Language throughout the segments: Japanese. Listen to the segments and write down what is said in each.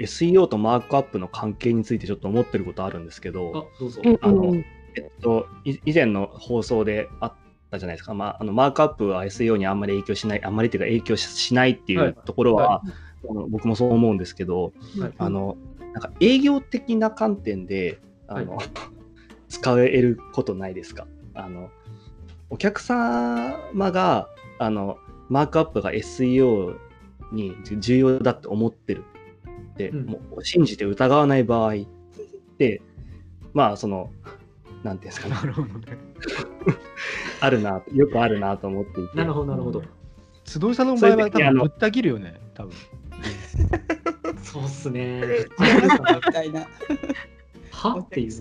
SEO とマークアップの関係についてちょっと思ってることあるんですけど、あ、どうぞ。あの、えっと、い以前の放送であったじゃないですか、まあ、あのマークアップは SEO にあんまり影響しない、あんまりというか影響ししないっていはい。うところは、はあの僕もそう思うんですけど、はい。あの、なんか営業的な観点で、あの、使えることないですか？あの、お客様が、あの、マークアップが SEO に重要だって思ってるもう信じて疑わない場合って、まあ、その、なんていうんですかね、なるほどね。あるな、よくあるなと思っていて。なるほど、なるほど。須藤さんの場合は多分ぶった切るよね、多分。そうっすね。みたいな。は？っていう。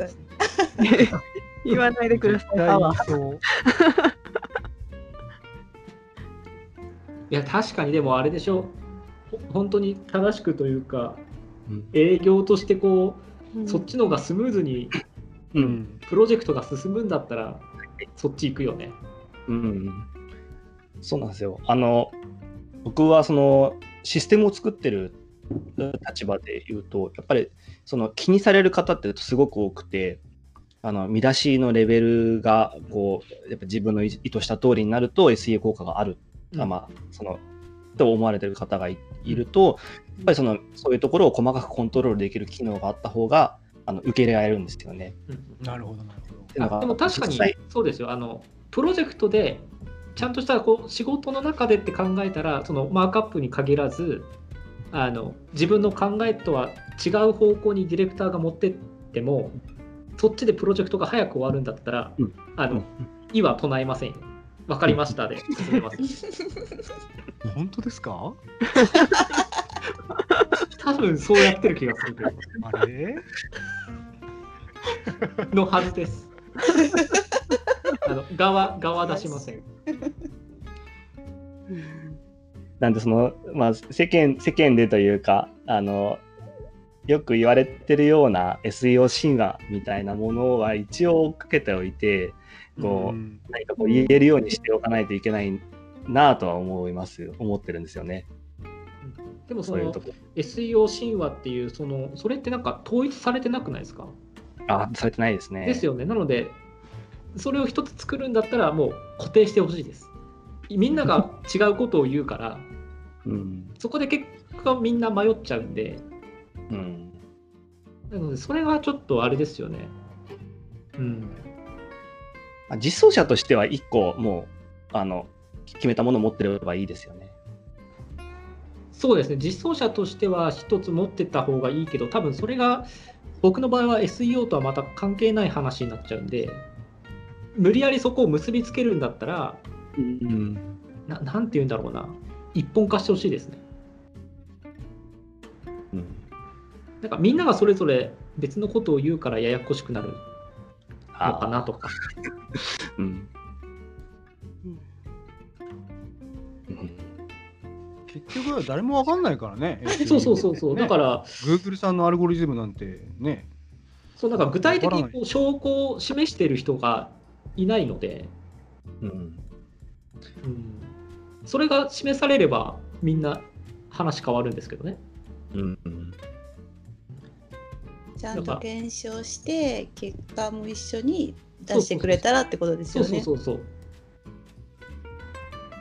言わないでください。いや、確かにでもあれでしょ。ほ本当に正しくというか、うん営業としてこう、うんそっちの方がスムーズにう。うんん。プロジェクトが進むんだったら、そっち行くよね。うん。そうなんですよ。あの、僕はそのシステムを作ってる立場で言うと、やっぱりその気にされる方ってすごく多くて、あの見出しのレベルがこうやっぱ自分の意図した通りになると SEO 効果がある、うんまあそのと思われてる方がいいると、やっぱりそのそういうところを細かくコントロールできる機能があった方があの受け入れられるんですよね。うんなるほど、なるほど。でも確かにそうですよあのプロジェクトでちゃんとしたこう仕事の中でって考えたらそのマークアップに限らずあの自分の考えとは違う方向にディレクターが持ってってもそっちでプロジェクトが早く終わるんだったら、うんあのうん意は唱えませんよ。わかりましたで進めます。本当ですか？多分そうやってる気がするけどあれ？のはずです。あの側側出しません。なんでその、まあ、世間世間でというかあのよく言われてるような SEO 神話みたいなものは一応かけておいてこう、ん。何かこう言えるようにしておかないといけないなとは思います思ってるんですよね。でもそのそう SEO 神話っていうそのそれってなんか統一されてなくないですか、あされてないですね。ですよね。なのでそれを一つ作るんだったらもう固定してほしいです。みんなが違うことを言うから うん。そこで結果みんな迷っちゃうんでうん。なのでそれがちょっとあれですよね。うん。まあ実装者としては一個もうあの決めたものを持ってればいいですよね。そうですね。実装者としては一つ持ってった方がいいけど多分それが僕の場合は SEO とはまた関係ない話になっちゃうんで無理やりそこを結びつけるんだったらうん。ななんて言うんだろうな。一本化してほしいですね。うんなんかみんながそれぞれ別のことを言うからややこしくなるのかなとか。うん。うん。結局は誰もわかんないからね。そうそうそうそう、ね。だから、Google さんのアルゴリズムなんてね。そうなんか具体的にこう証拠を示している人がいないので、うん。うん、それが示されればみんな話変わるんですけどね。うんうんちゃんと検証して結果も一緒に出してくれたらってことですよね。そうそうそう。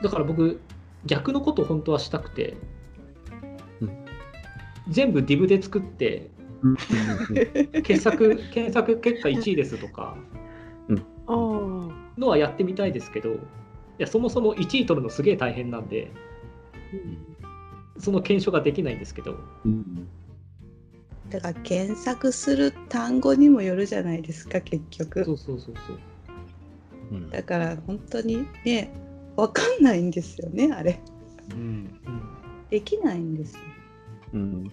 だから僕、逆のこと本当はしたくて、うん。全部 div で作って、検索検索結果1位ですとかあーのはやってみたいですけど、いやそもそも1位取るのすげえ大変なんで、その検証ができないんですけど、うんだから検索する単語にもよるじゃないですか結局。そうそうそうそう。うんだから本当にねわかんないんですよねあれ。うん。うんできないんですよ。うん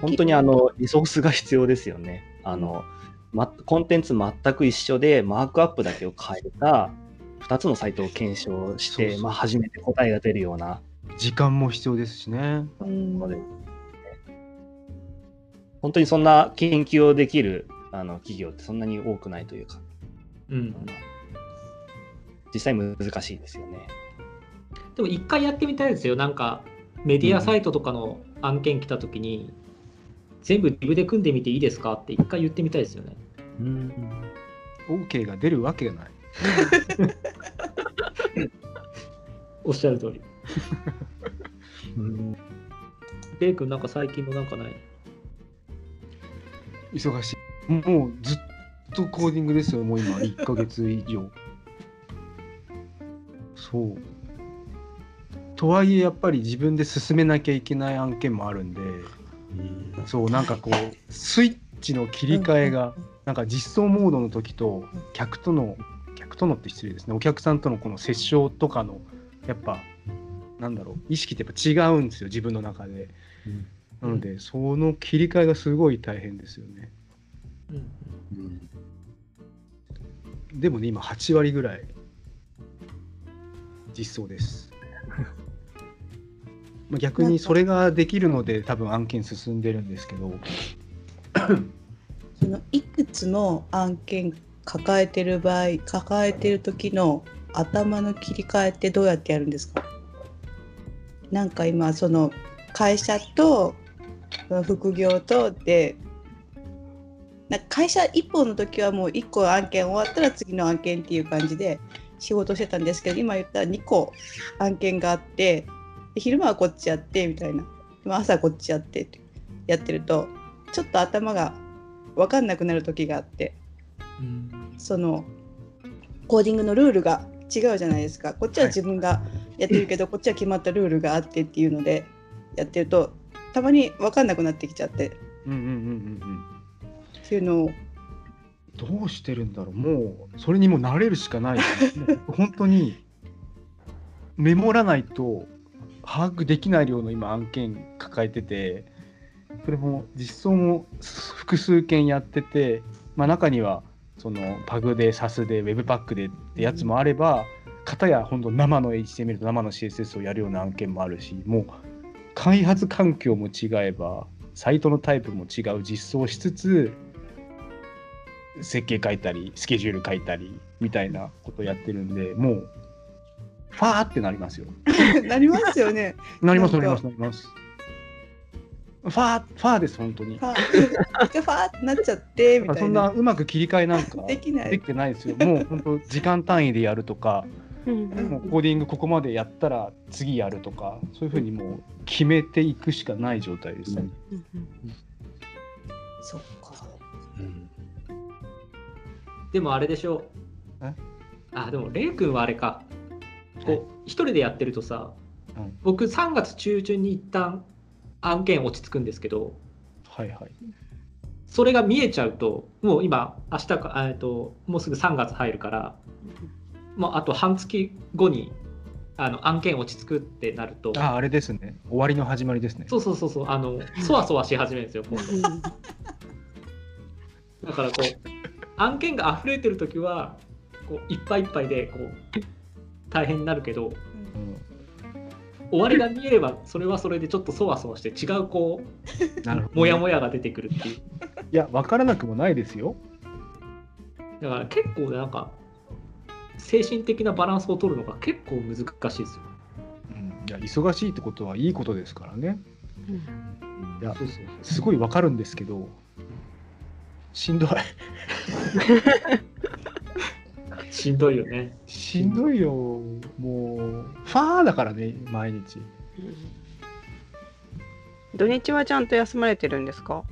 本当にあのリソースが必要ですよね。あの、ま、コンテンツ全く一緒でマークアップだけを変えた2つのサイトを検証してそうそうまあ、初めて答えが出るような時間も必要ですしね。うん本当にそんな研究をできるあの企業ってそんなに多くないというか、うん、実際難しいですよね。でも一回やってみたいですよ。なんかメディアサイトとかの案件来た時に、全部リブで組んでみていいですかって一回言ってみたいですよね。うん。OK が出るわけがない。おっしゃる通り。うんレイ君なんか最近のなんかない？忙しい。もうずっとコーディングですよ、もう今、1ヶ月以上。そう。とはいえ、やっぱり自分で進めなきゃいけない案件もあるんで、そう、なんかこう、スイッチの切り替えが、なんか実装モードの時と、客との、客とのって失礼ですね、お客さんとのこの接触とかの、やっぱ、なんだろう、意識ってやっぱ違うんですよ、自分の中で。なので、その切り替えがすごい大変ですよね。うんでもね、今8割ぐらい実装です。まあ逆にそれができるので多分案件進んでるんですけど、そのいくつの案件抱えてる場合抱えてる時の頭の切り替えってどうやってやるんですか？なんか今その会社と副業とでなんか会社一本の時はもう1個案件終わったら次の案件っていう感じで仕事してたんですけど今言ったら2個案件があってで昼間はこっちやってみたいな。朝はこっちやってってやってるとちょっと頭が分かんなくなる時があってそのコーディングのルールが違うじゃないですか。こっちは自分がやってるけど、こっちは決まったルールがあってっていうのでやってるとたまに分かんなくなってきちゃって。っうんうんうんうん。ていうのをうん、どうしてるんだろう、もうそれにもう慣れるしかない。本当にメモらないと把握できない量の今案件抱えてて、それも実装も複数件やってて、まあ、中にはそのパグで SAS で Webpack でってやつもあれば、片や本当生の HTML と生の CSS をやるような案件もあるし、もう開発環境も違えば、サイトのタイプも違う実装しつつ、設計書いたり、スケジュール書いたりみたいなことやってるんで、もう、ファーってなりますよ。なりますよね。なります、なります、なります。ファー、ファーです、本当に。ファー じゃあファーってなっちゃってみたそんないな。うまく切り替えなんかできないできてないですよ。もう本当時間単位でやるとか、うんもうコーディングここまでやったら次やるとか、そういうふうにもう決めていくしかない状態ですね。そっか。うん。でもあれでしょ？え？あでもレイ君はあれか。こう一人でやってるとさ、うん。僕3月中旬に一旦案件落ち着くんですけどはいはい。それが見えちゃうともう今明日かあえっともうすぐ3月入るから、まあ、あと半月後にあの案件落ち着くってなると。あ、あれですね。終わりの始まりですね。そうそうそうそう。あのそわそわし始めるんですよ今度。だからこう案件が溢れてる時はこういっぱいいっぱいでこう大変になるけどうん。終わりが見えればそれはそれでちょっとそわそわして違うこなるほどね。うモヤモヤが出てくるっていう。いや、分からなくもないですよ。だから結構なんか精神的なバランスを取るのが結構難しいですよ。うん、いや、忙しいってことはいいことですからね。いやそうそうすごい分かるんですけど、しんどい。しんどいよね。しんどいよ。もう、ファーだからね、毎日。土日はちゃんと休まれてるんですか？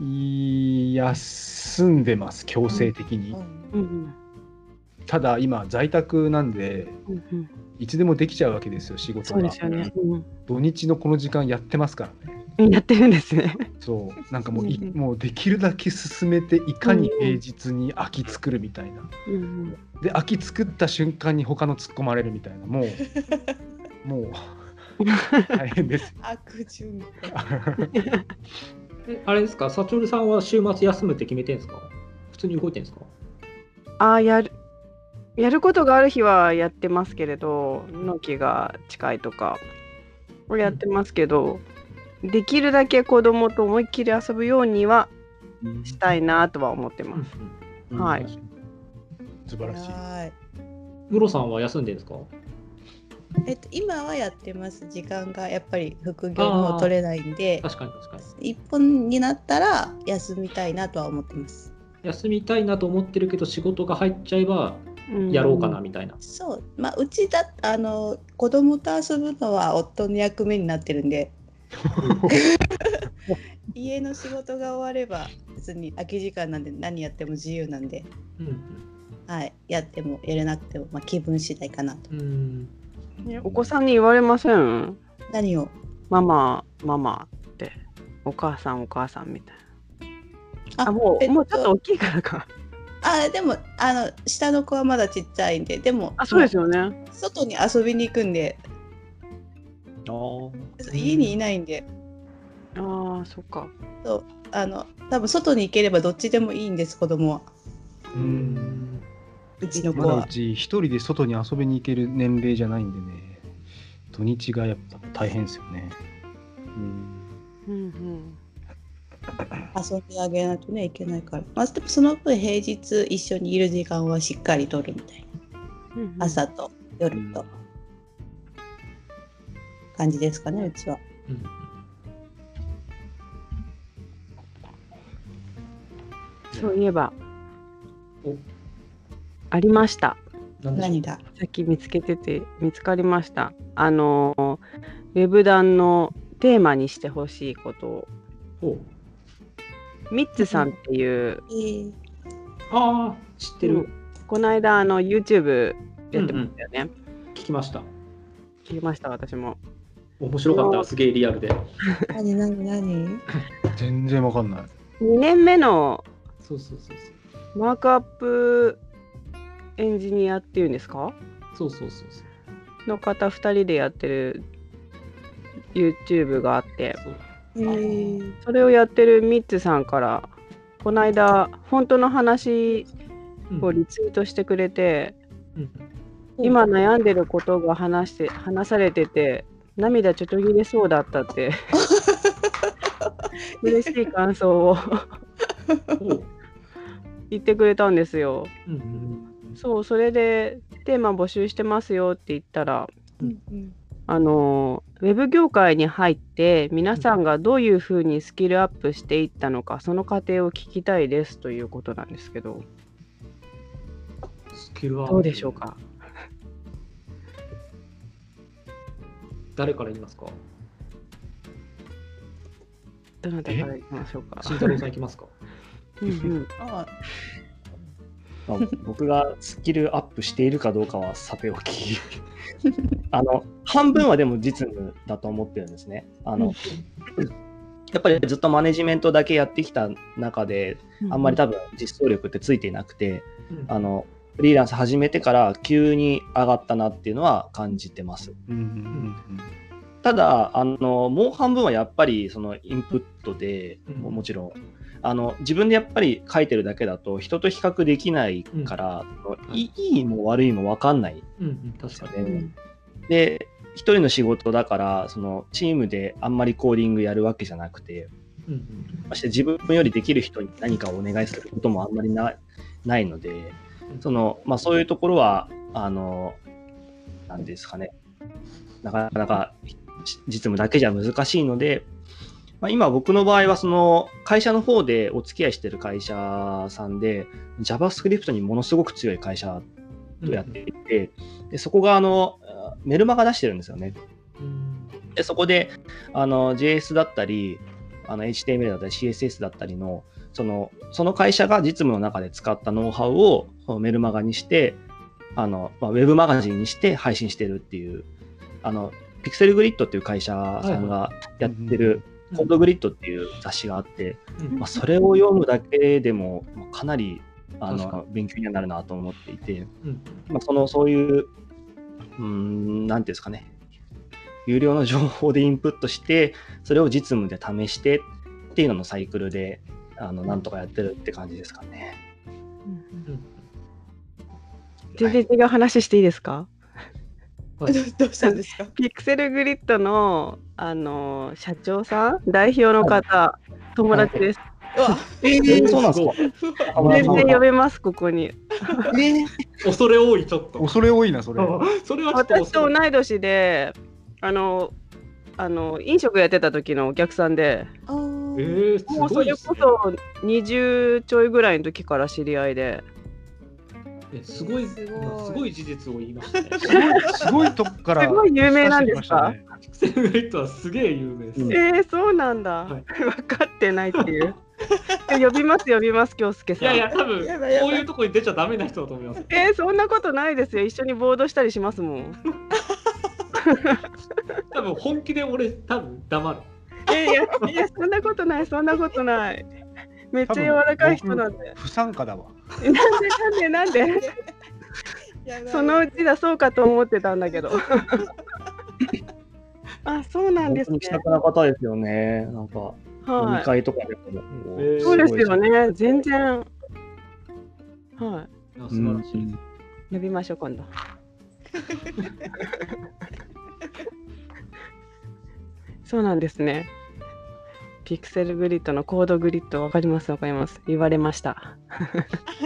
い休んでます、強制的に。うんただ、今、在宅なんで、うんうんいつでもできちゃうわけですよ、仕事がそうで。すよね、うん土日のこの時間やってますからね。うん。やってるんですね。そう、なんかもうい、うんもうできるだけ進めて、いかに平日に空き作るみたいな。うんうんで、空き作った瞬間に他の突っ込まれるみたいな、もう、もう、大変です。悪循 えあれですか、サチョルさんは週末休むって決めてるんですか？普通に動いてるんですか？ああ、やる。やることがある日はやってますけれど、納期が近いとかはやってますけど、できるだけ子供と思いっきり遊ぶようにはしたいなとは思ってます。はい。素晴らしい。ムロさんは休んでるんですか？えっと、今はやってます。時間がやっぱり副業も取れないんで、確かに確かに。一本になったら休みたいなとは思ってます。休みたいなと思ってるけど仕事が入っちゃえばやろうかなみたいな。そう、まあ、うちだあの子供と遊ぶのは夫の役目になってるんで 家の仕事が終われば別に空き時間なんで何やっても自由なんで、うんはい、やってもやれなくても、まあ、気分次第かなと。うんうんねお子さんに言われません？何を？ママ、ママって。お母さん、お母さんみたいな。ああ、もう、えっともうちょっと大きいからか。あでもあの下の子はまだちっちゃいんででもあ、そうですよね。外に遊びに行くんであー家にいないんで、ああ、そっか。あの多分外に行ければどっちでもいいんです子供はううんんうちの子まだうは。ち一人で外に遊びに行ける年齢じゃないんでね、土日がやっぱ大変ですよね。うんうんうん。遊んであげないとねいけないから、まあ、でもその分平日一緒にいる時間はしっかりとるみたいうんうん。な朝と夜と。感じですかねうちは。うん。そういえばお、ありました。何がさっき見つけてて見つかりました。あのウェブ談のテーマにしてほしいことをおミッツさんっていう、えー、ああ知ってる、うん。この間あの YouTube やってましたよね。聞きました。聞きました私も。面白かった。すげえリアルで。何何何？全然わかんない。2年目のそうそうそうマークアップエンジニアっていうんですか？そうそうそうそう。そうの方2人でやってる YouTube があって。そうえー、それをやってるミッツさんからこの間本当の話うん。をリツイートしてくれて、うん。今悩んでることが話して話されてて涙ちょちょぎれそうだったって。嬉しい感想を。お言ってくれたんですよ。うんうんそうそれでテーマ募集してますよって言ったらうんうんあのウェブ業界に入って皆さんがどういうふうにスキルアップしていったのかその過程を聞きたいですということなんですけど。スキルアップ。どうでしょうか？誰から言いますか？どなたからいきましょうか？慎太郎さんいきますか？うんうん。あまあ、僕がスキルアップしているかどうかはさておき。あの半分はでも実務だと思ってるんですね。あの、やっぱりずっとマネジメントだけやってきた中であんまり多分実装力ってついていなくて、うん。あのフリーランス始めてから急に上がったなっていうのは感じてます。うんうん。ただあのもう半分はやっぱりそのインプットで、うん。もちろんあの自分でやっぱり書いてるだけだと人と比較できないから、いいいも悪いも分かんない。うんうん確かに。ですよね。で一人の仕事だからそのチームであんまりコーディングやるわけじゃなくてうんうん。まして自分よりできる人に何かをお願いすることもあんまりなないのでその、まあ、そういうところはあのなんですかね。なかなか実務だけじゃ難しいので、まあ、今僕の場合はその会社の方でお付き合いしてる会社さんで JavaScript にものすごく強い会社とやっていて、でそこがあのメルマガ出してるんですよね。うんでそこであの JS だったりあの HTML だったり CSS だったりのそのその会社が実務の中で使ったノウハウをメルマガにしてあの、まあ、ウェブマガジンにして配信してるっていうあのピクセルグリッドっていう会社さんがやってるコードグリッドっていう雑誌があって、うん。まあ、それを読むだけでもまあかなりあの勉強にはなるなと思っていて、うん。まあ、そのそういう、うーん、なんていうんですかね、有料の情報でインプットして、それを実務で試してっていうののサイクルで、あのなんとかやってるって感じですかね。うん。全然違う話していいですか？はいどどうしたんですか？ピクセルグリッドのあの社長さん？代表の方、友達です。うわ。えー、そうなんですか？全然呼べます、ここに。えー。恐れ多い、ちょっと。恐れ多いな、それ。それは私と同い年で、あの、あの飲食やってた時のお客さんで、えー、すもうそれこそ20ちょいぐらいの時から知り合いで、えすごいすごいすごい事実を言いましたね。すごい、すごいとこから。すごい有名なんですか？セルメイトはすげえ有名です。うんえー、そうなんだ。はい分かってないっていう。呼びます、呼びます、京介さん。いやいや、多分こういうとこに出ちゃダメな人だと思います。えー、そんなことないですよ。一緒にボードしたりしますもん。多分本気で俺、多分黙る。えー、いや、いや、そんなことない、そんなことない。めっちゃ柔らかい人なんで。不参加だわ。えなんで、なんで、なんで？そのうち出そうかと思ってたんだけど。あ、そうなんですね本当に気。さくな方ですよね。なんか、飲みはい。会とかでも。もえーそうですよね。全然。はいあ素晴らしい。い。呼びましょう、今度。そうなんですね。ピクセルグリッドのコードグリッドわかりますわかります。言われました。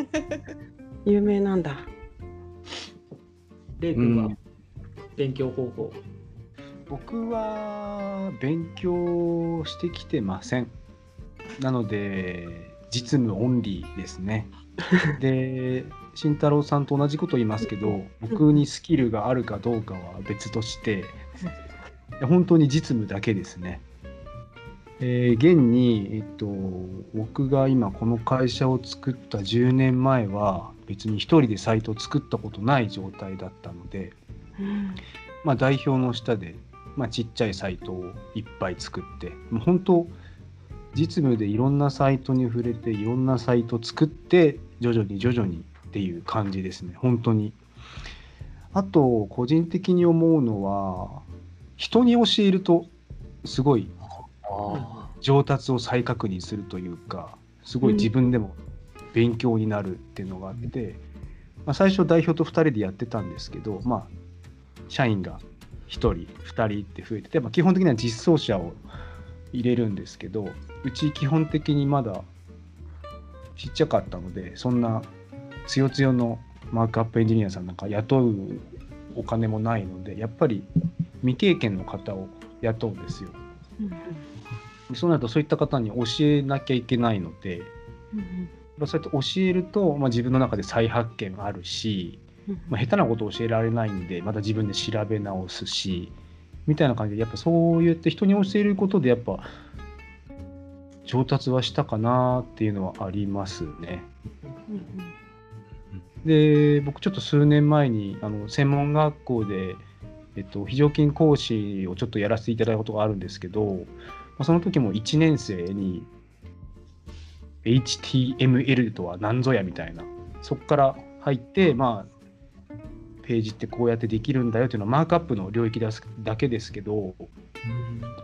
有名なんだ。レイ君は？勉強方法。僕は勉強してきてません。なので、実務オンリーですね。で、慎太郎さんと同じこと言いますけど、僕にスキルがあるかどうかは別として、本当に実務だけですね。えー現に、えっと、僕が今この会社を作った10年前は別に一人でサイトを作ったことない状態だったので、まあ、代表の下で、まあ、ちっちゃいサイトをいっぱい作ってもう本当実務でいろんなサイトに触れていろんなサイト作って徐々に徐々にっていう感じですね。本当に。あと個人的に思うのは人に教えるとすごいあ上達を再確認するというかすごい自分でも勉強になるっていうのがあって、まあ、最初代表と2人でやってたんですけどまあ社員が1人2人って増えてて、まあ、基本的には実装者を入れるんですけどうち基本的にまだちっちゃかったのでそんなつよつよのマークアップエンジニアさんなんか雇うお金もないのでやっぱり未経験の方を雇うんですよ。そうなるとそういった方に教えなきゃいけないので、まあそうやって教えると、まあ、自分の中で再発見があるし、まあ、下手なことを教えられないんでまた自分で調べ直すしみたいな感じでやっぱそうやって人に教えることでやっぱ上達はしたかなっていうのはありますね。で僕ちょっと数年前にあの専門学校で、えっと、非常勤講師をちょっとやらせていただいたことがあるんですけど、まあ、その時も1年生に HTML とは何ぞやみたいなそこから入ってまあページってこうやってできるんだよっていうのはマークアップの領域だけですけど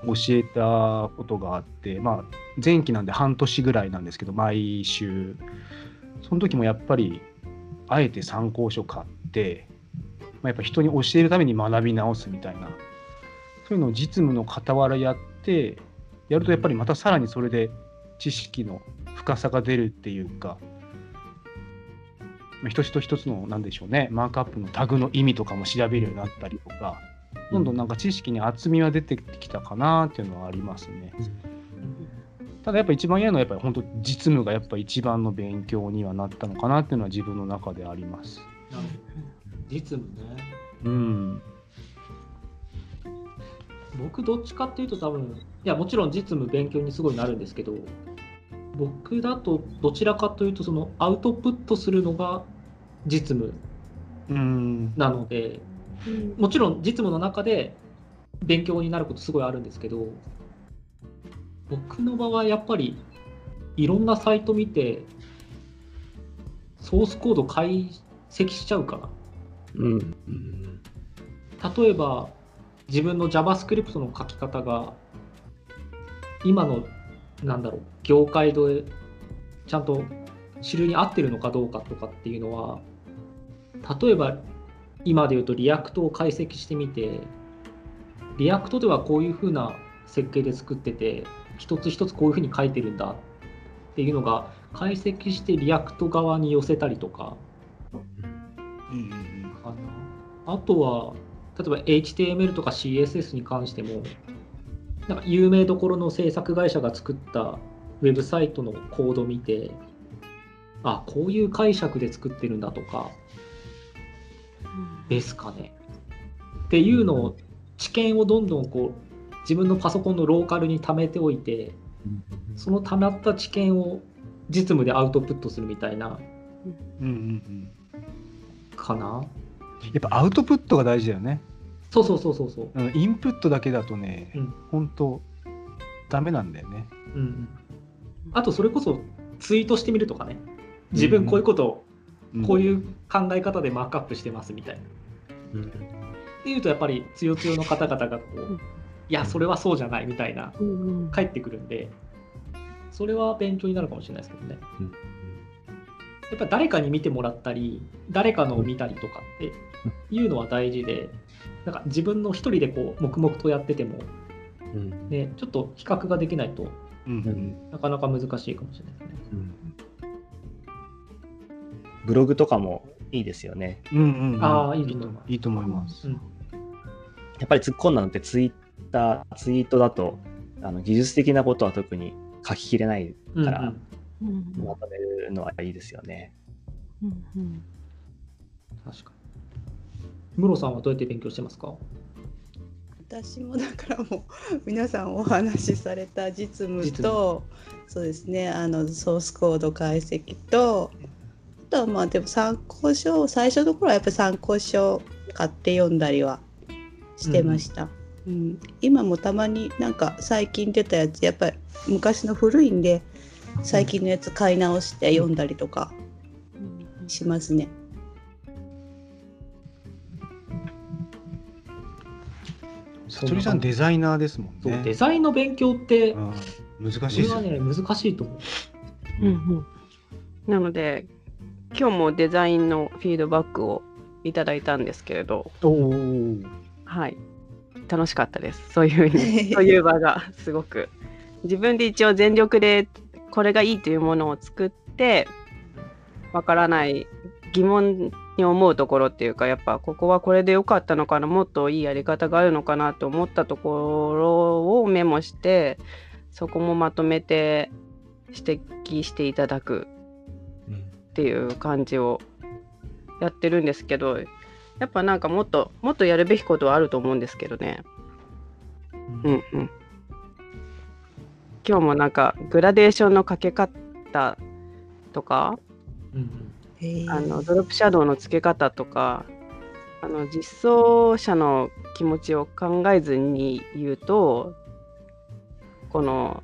教えたことがあってまあ前期なんで半年ぐらいなんですけど毎週。その時もやっぱりあえて参考書買って、まあ、やっぱ人に教えるために学び直すみたいなそういうのを実務の傍らやってやるとやっぱりまたさらにそれで知識の深さが出るっていうか、まあ、一つ一つのなんでしょうねマークアップのタグの意味とかも調べるようになったりとかどんどんなんか知識に厚みは出てきたかなっていうのはありますね。ただやっぱ一番嫌なのはやっぱり本当実務がやっぱ一番の勉強にはなったのかなっていうのは自分の中であります。実務ね。うん。僕どっちかっていうと多分いやもちろん実務勉強にすごいなるんですけど僕だとどちらかというとそのアウトプットするのが実務うん。なのでもちろん実務の中で勉強になることすごいあるんですけど僕の場合やっぱりいろんなサイト見てソースコード解析しちゃうからうん。例えば自分の JavaScript の書き方が今のなんだろう業界でちゃんと主流に合ってるのかどうかとかっていうのは例えば今で言うと React を解析してみて React ではこういう風な設計で作ってて一つ一つこういう風に書いてるんだっっていうのが解析して React 側に寄せたりとか。うん。うんかなあとは例えば HTML とか CSS に関してもなんか有名どころの制作会社が作ったウェブサイトのコードを見てあこういう解釈で作ってるんだとかですかね。っていうのを知見をどんどんこう自分のパソコンのローカルに貯めておいてその溜まった知見を実務でアウトプットするみたいなうんうんうん。かなやっぱアウトプットが大事だよね。そうそうそうそうそううんインプットだけだとね、うん本当ダメなんだよね。うんうんあとそれこそツイートしてみるとかね自分こういうことをこうういう考え方でマークアップしてますみたいな。うんっていうとやっぱりつよつよの方々がこういやそれはそうじゃないみたいなうんうん返ってくるんでそれは勉強になるかもしれないですけどね。うんやっぱ誰かに見てもらったり誰かのを見たりとかっていうのは大事でなんか自分の一人でこう黙々とやってても、うんね、ちょっと比較ができないとんうんなかなか難しいかもしれないですね。うんブログとかもいいですよね。うんうんうんああいいと思います。いいと思います。うんやっぱり突っ込んだのってツイッター、ツイートだとあの技術的なことは特に書ききれないから、うんうんうんまとめるのはいいですよね。うんうん。確かに。ムロさんはどうやって勉強してますか？私もだからもう皆さんお話しされた実務とそうですね。あのソースコード解析とあとはまあでも参考書最初の頃はやっぱり参考書買って読んだりはしてました、うん。今もたまになんか最近出たやつやっぱり昔の古いんで最近のやつ買い直して読んだりとかうんしますね。さとりさんデザイナーですもんね。デザインの勉強って、うん難しいですよね。ね難しいと思う。うんうんなので今日もデザインのフィードバックをいただいたんですけれど。はい楽しかったですそういうふうに そういう場がすごく自分で一応全力でこれがいいというものを作ってわからない疑問に思うところっていうかやっぱここはこれで良かったのかなもっといいやり方があるのかなと思ったところをメモしてそこもまとめて指摘していただくっていう感じをやってるんですけどやっぱなんかもっともっとやるべきことはあると思うんですけどね。うんうん。今日もなんかグラデーションのかけ方とかうんあのドロップシャドウの付け方とかあの実装者の気持ちを考えずに言うとこの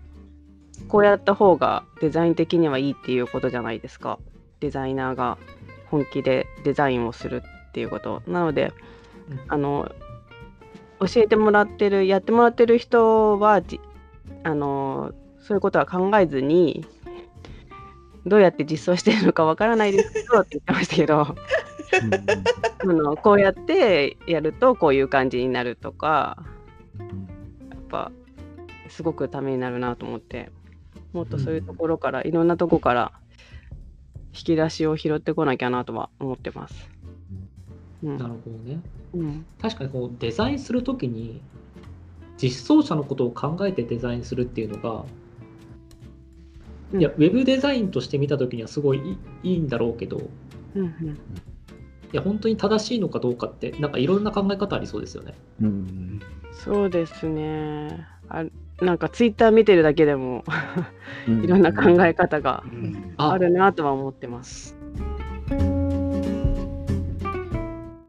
こうやった方がデザイン的にはいいっていうことじゃないですか。デザイナーが本気でデザインをするっていうこと。なのでうん。あの教えてもらってるやってもらってる人はじあのそういうことは考えずにどうやって実装してるのかわからないですけどって言ってましたけどあのこうやってやるとこういう感じになるとかやっぱすごくためになるなと思ってもっとそういうところから、いろんなとこから引き出しを拾ってこなきゃなとは思ってます。うんなるほどね。うん確かにこうデザインするときに実装者のことを考えてデザインするっていうのが、うん。いやウェブデザインとして見たときにはすごいいいいいんだろうけどいうんうん。や本当に正しいのかどうかってなんかいろんな考え方ありそうですよね。うんそうですね。あなんかツイッター見てるだけでもうん。いろんな考え方があるなとは思ってます。